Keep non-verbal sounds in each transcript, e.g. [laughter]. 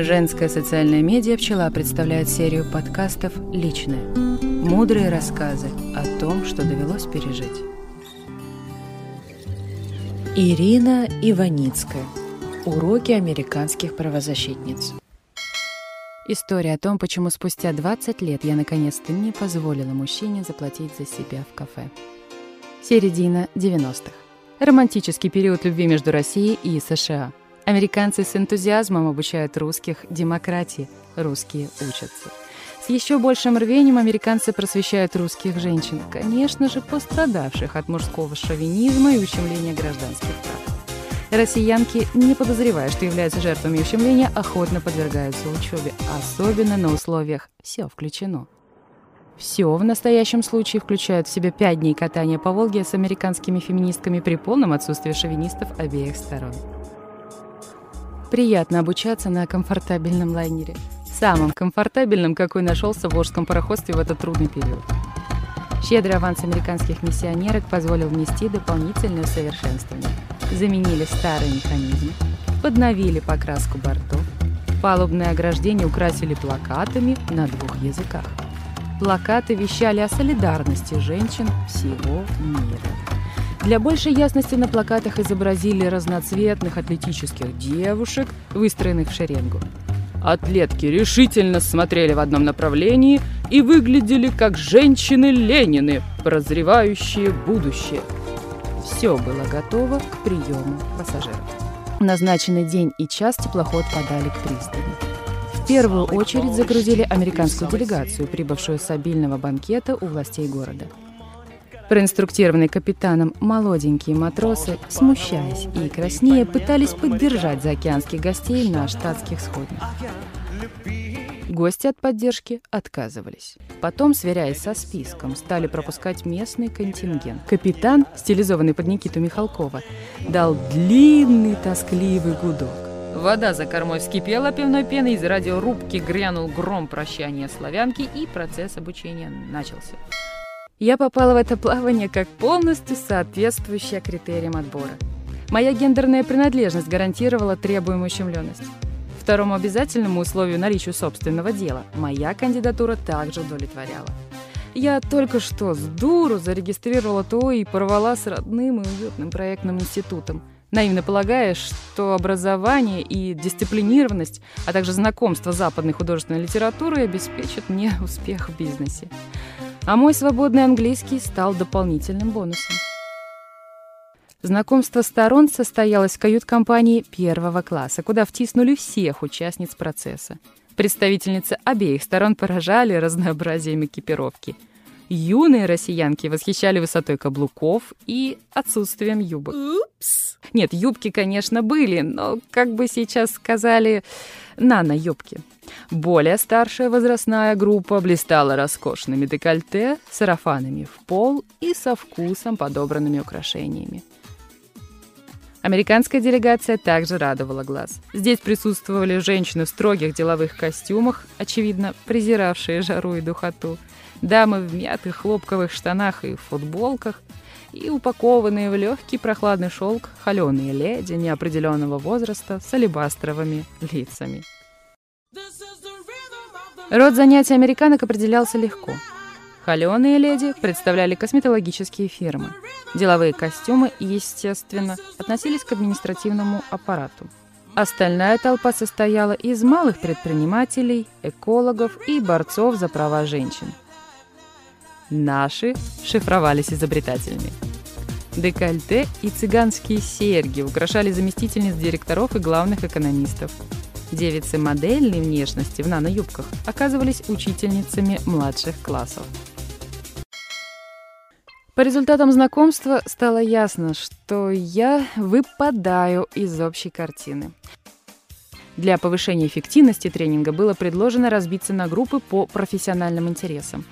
Женская социальная медиа «Пчела» представляет серию подкастов «Личное». Мудрые рассказы о том, что довелось пережить. Ирина Иваницкая. Уроки американских правозащитниц. История о том, почему спустя 20 лет я наконец-то не позволила мужчине заплатить за себя в кафе. Середина 90-х. Романтический период любви между Россией и США – Американцы с энтузиазмом обучают русских демократии, русские учатся. С еще большим рвением американцы просвещают русских женщин, конечно же, пострадавших от мужского шовинизма и ущемления гражданских прав. Россиянки, не подозревая, что являются жертвами ущемления, охотно подвергаются учебе, особенно на условиях «все включено». Все в настоящем случае включают в себя пять дней катания по Волге с американскими феминистками при полном отсутствии шовинистов обеих сторон. Приятно обучаться на комфортабельном лайнере. Самым комфортабельным, какой нашелся в Волжском пароходстве в этот трудный период. Щедрый аванс американских миссионерок позволил внести дополнительное усовершенствование. Заменили старые механизмы, подновили покраску бортов, палубное ограждение украсили плакатами на двух языках. Плакаты вещали о солидарности женщин всего мира. Для большей ясности на плакатах изобразили разноцветных атлетических девушек, выстроенных в шеренгу. Атлетки решительно смотрели в одном направлении и выглядели как женщины-ленины, прозревающие будущее. Все было готово к приему пассажиров. В назначенный день и час теплоход подали к пристани. В первую очередь загрузили американскую делегацию, прибывшую с обильного банкета у властей города – Проинструктированные капитаном молоденькие матросы, смущаясь и краснея, пытались поддержать заокеанских гостей на штатских сходнях. Гости от поддержки отказывались. Потом, сверяясь со списком, стали пропускать местный контингент. Капитан, стилизованный под Никиту Михалкова, дал длинный тоскливый гудок. Вода за кормой вскипела пивной пеной, из радиорубки грянул гром прощания славянки, и процесс обучения начался. Я попала в это плавание как полностью соответствующая критериям отбора. Моя гендерная принадлежность гарантировала требуемую ущемленность. Второму обязательному условию наличию собственного дела моя кандидатура также удовлетворяла. Я только что с дуру зарегистрировала ТО и порвала с родным и уютным проектным институтом, наивно полагая, что образование и дисциплинированность, а также знакомство западной художественной литературы обеспечат мне [laughs] успех в бизнесе а мой свободный английский стал дополнительным бонусом. Знакомство сторон состоялось в кают-компании первого класса, куда втиснули всех участниц процесса. Представительницы обеих сторон поражали разнообразием экипировки. Юные россиянки восхищали высотой каблуков и отсутствием юбок. Упс. Нет, юбки, конечно, были, но, как бы сейчас сказали, нано-юбки. Более старшая возрастная группа блистала роскошными декольте, сарафанами в пол и со вкусом подобранными украшениями. Американская делегация также радовала глаз. Здесь присутствовали женщины в строгих деловых костюмах, очевидно, презиравшие жару и духоту, дамы в мятых хлопковых штанах и футболках, и упакованные в легкий прохладный шелк холеные леди неопределенного возраста с алебастровыми лицами. Род занятий американок определялся легко. Холеные леди представляли косметологические фирмы. Деловые костюмы, естественно, относились к административному аппарату. Остальная толпа состояла из малых предпринимателей, экологов и борцов за права женщин. Наши шифровались изобретательными. Декольте и цыганские серьги украшали заместительниц директоров и главных экономистов. Девицы модельной внешности в нано-юбках оказывались учительницами младших классов. По результатам знакомства стало ясно, что я выпадаю из общей картины. Для повышения эффективности тренинга было предложено разбиться на группы по профессиональным интересам.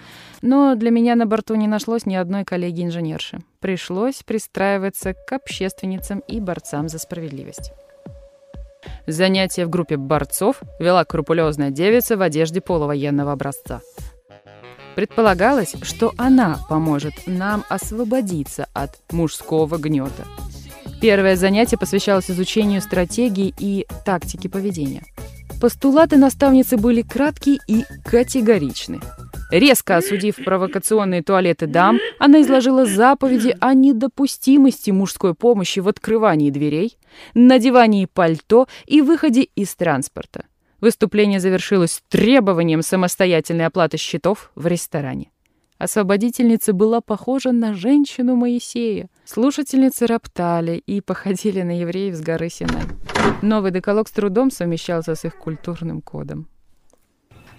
Но для меня на борту не нашлось ни одной коллеги-инженерши. Пришлось пристраиваться к общественницам и борцам за справедливость. Занятие в группе борцов вела крупулезная девица в одежде полувоенного образца. Предполагалось, что она поможет нам освободиться от мужского гнета. Первое занятие посвящалось изучению стратегии и тактики поведения. Постулаты наставницы были краткие и категоричны. Резко осудив провокационные туалеты дам, она изложила заповеди о недопустимости мужской помощи в открывании дверей, надевании пальто и выходе из транспорта. Выступление завершилось требованием самостоятельной оплаты счетов в ресторане. Освободительница была похожа на женщину Моисея. Слушательницы роптали и походили на евреев с горы Синай. Новый деколог с трудом совмещался с их культурным кодом.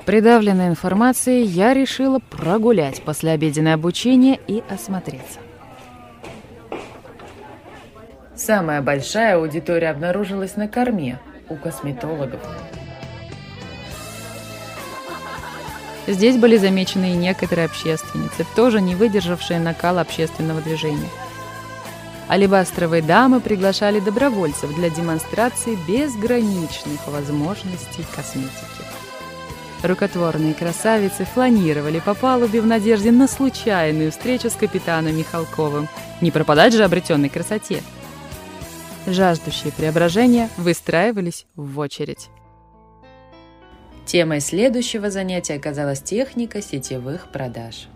Придавленной информацией, я решила прогулять послеобеденное обучение и осмотреться. Самая большая аудитория обнаружилась на корме у косметологов. Здесь были замечены и некоторые общественницы, тоже не выдержавшие накала общественного движения. Алибастровые дамы приглашали добровольцев для демонстрации безграничных возможностей косметики. Рукотворные красавицы фланировали по палубе в надежде на случайную встречу с капитаном Михалковым. Не пропадать же обретенной красоте. Жаждущие преображения выстраивались в очередь. Темой следующего занятия оказалась техника сетевых продаж.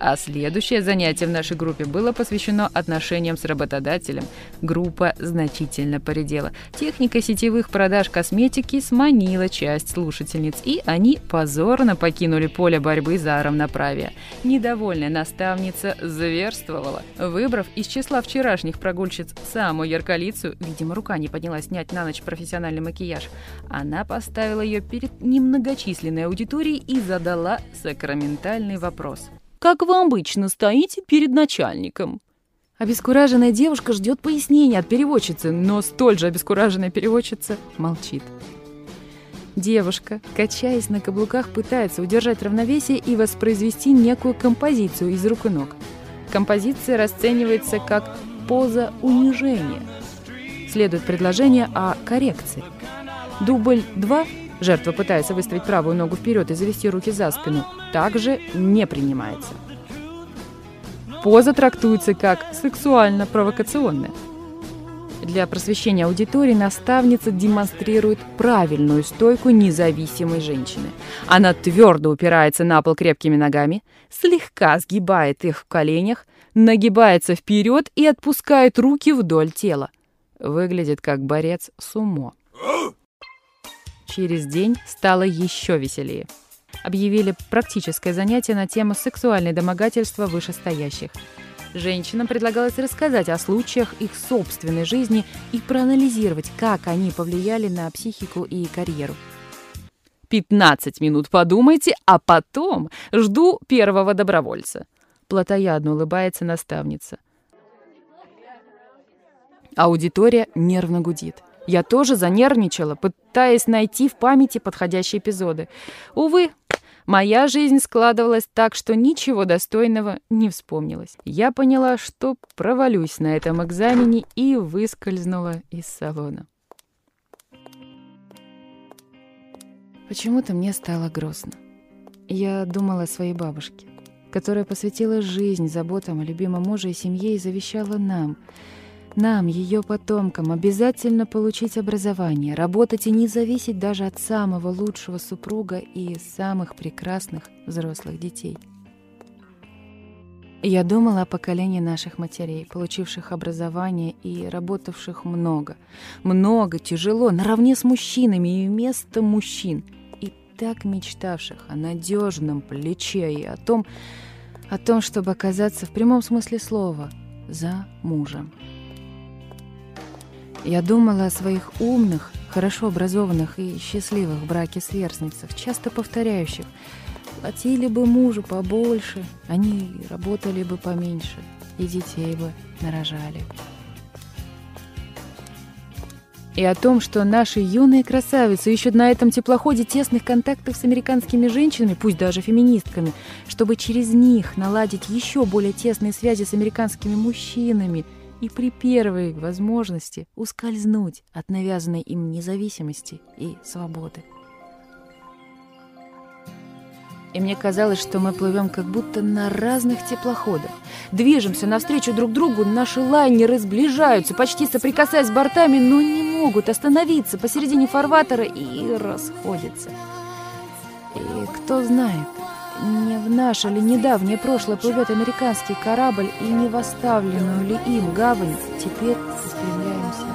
А следующее занятие в нашей группе было посвящено отношениям с работодателем. Группа значительно поредела. Техника сетевых продаж косметики сманила часть слушательниц, и они позорно покинули поле борьбы за равноправие. Недовольная наставница зверствовала. Выбрав из числа вчерашних прогульщиц самую ярколицу, видимо, рука не поднялась снять на ночь профессиональный макияж, она поставила ее перед немногочисленной аудиторией и задала сакраментальный вопрос как вы обычно стоите перед начальником». Обескураженная девушка ждет пояснения от переводчицы, но столь же обескураженная переводчица молчит. Девушка, качаясь на каблуках, пытается удержать равновесие и воспроизвести некую композицию из рук и ног. Композиция расценивается как поза унижения. Следует предложение о коррекции. Дубль 2 жертва пытается выставить правую ногу вперед и завести руки за спину, также не принимается. Поза трактуется как сексуально-провокационная. Для просвещения аудитории наставница демонстрирует правильную стойку независимой женщины. Она твердо упирается на пол крепкими ногами, слегка сгибает их в коленях, нагибается вперед и отпускает руки вдоль тела. Выглядит как борец с умо. Через день стало еще веселее. Объявили практическое занятие на тему сексуальное домогательства вышестоящих. Женщинам предлагалось рассказать о случаях их собственной жизни и проанализировать, как они повлияли на психику и карьеру. 15 минут подумайте, а потом жду первого добровольца. Платоядно улыбается наставница. Аудитория нервно гудит. Я тоже занервничала, пытаясь найти в памяти подходящие эпизоды. Увы, моя жизнь складывалась так, что ничего достойного не вспомнилось. Я поняла, что провалюсь на этом экзамене и выскользнула из салона. Почему-то мне стало грустно. Я думала о своей бабушке, которая посвятила жизнь заботам о любимом муже и семье и завещала нам — нам, ее потомкам, обязательно получить образование, работать и не зависеть даже от самого лучшего супруга и самых прекрасных взрослых детей. Я думала о поколении наших матерей, получивших образование и работавших много. Много, тяжело, наравне с мужчинами и вместо мужчин. И так мечтавших о надежном плече и о том, о том, чтобы оказаться в прямом смысле слова за мужем. Я думала о своих умных, хорошо образованных и счастливых браке сверстницах, часто повторяющих «Платили бы мужу побольше, они работали бы поменьше, и детей бы нарожали». И о том, что наши юные красавицы ищут на этом теплоходе тесных контактов с американскими женщинами, пусть даже феминистками, чтобы через них наладить еще более тесные связи с американскими мужчинами – и при первой возможности ускользнуть от навязанной им независимости и свободы. И мне казалось, что мы плывем как будто на разных теплоходах. Движемся навстречу друг другу, наши лайнеры сближаются, почти соприкасаясь бортами, но не могут остановиться посередине фарватера и расходятся. И кто знает, не в наше ли недавнее прошлое плывет американский корабль, и не в оставленную ли им гавань теперь устремляемся.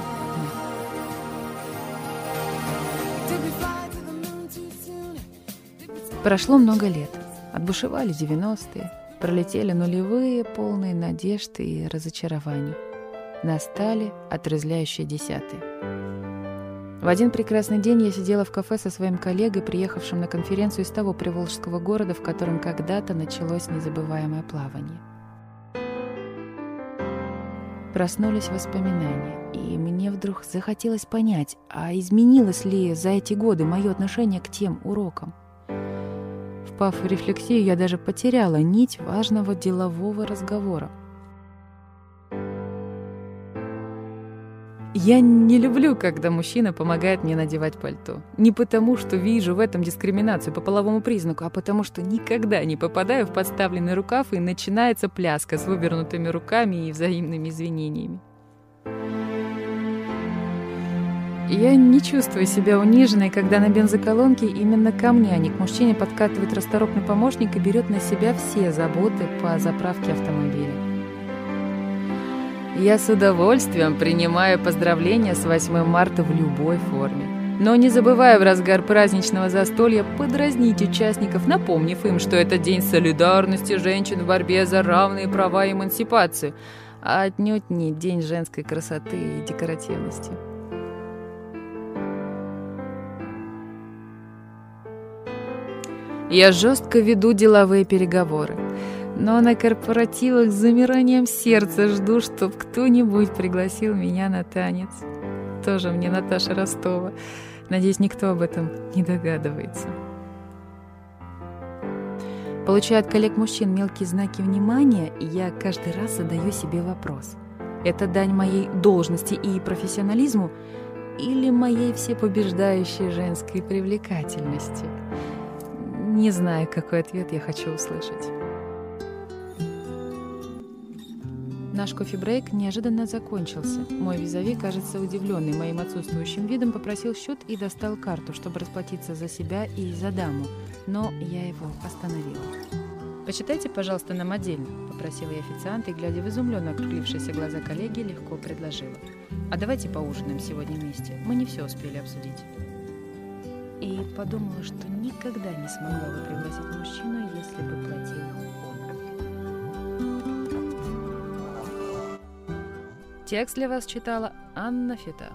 Прошло много лет. Отбушевали 90-е, пролетели нулевые, полные надежд и разочарований. Настали отрезляющие десятые. В один прекрасный день я сидела в кафе со своим коллегой, приехавшим на конференцию из того приволжского города, в котором когда-то началось незабываемое плавание. Проснулись воспоминания, и мне вдруг захотелось понять, а изменилось ли за эти годы мое отношение к тем урокам. Впав в рефлексию, я даже потеряла нить важного делового разговора – Я не люблю, когда мужчина помогает мне надевать пальто. Не потому, что вижу в этом дискриминацию по половому признаку, а потому, что никогда не попадаю в подставленный рукав и начинается пляска с вывернутыми руками и взаимными извинениями. Я не чувствую себя униженной, когда на бензоколонке именно ко мне, а не к мужчине подкатывает расторопный помощник и берет на себя все заботы по заправке автомобиля. Я с удовольствием принимаю поздравления с 8 марта в любой форме. Но не забывая в разгар праздничного застолья подразнить участников, напомнив им, что это день солидарности женщин в борьбе за равные права и эмансипацию, а отнюдь не день женской красоты и декоративности. Я жестко веду деловые переговоры. Но на корпоративах с замиранием сердца жду, чтоб кто-нибудь пригласил меня на танец. Тоже мне Наташа Ростова. Надеюсь, никто об этом не догадывается. Получая от коллег-мужчин мелкие знаки внимания, я каждый раз задаю себе вопрос. Это дань моей должности и профессионализму или моей всепобеждающей женской привлекательности? Не знаю, какой ответ я хочу услышать. Наш кофе-брейк неожиданно закончился. Мой визави, кажется, удивленный моим отсутствующим видом, попросил счет и достал карту, чтобы расплатиться за себя и за даму, но я его остановила. «Посчитайте, пожалуйста, нам отдельно», — попросила я официанта и, глядя в изумленно округлившиеся глаза коллеги, легко предложила. «А давайте поужинаем сегодня вместе. Мы не все успели обсудить». И подумала, что никогда не смогла бы пригласить мужчину, если бы платила Текст для вас читала Анна Фита.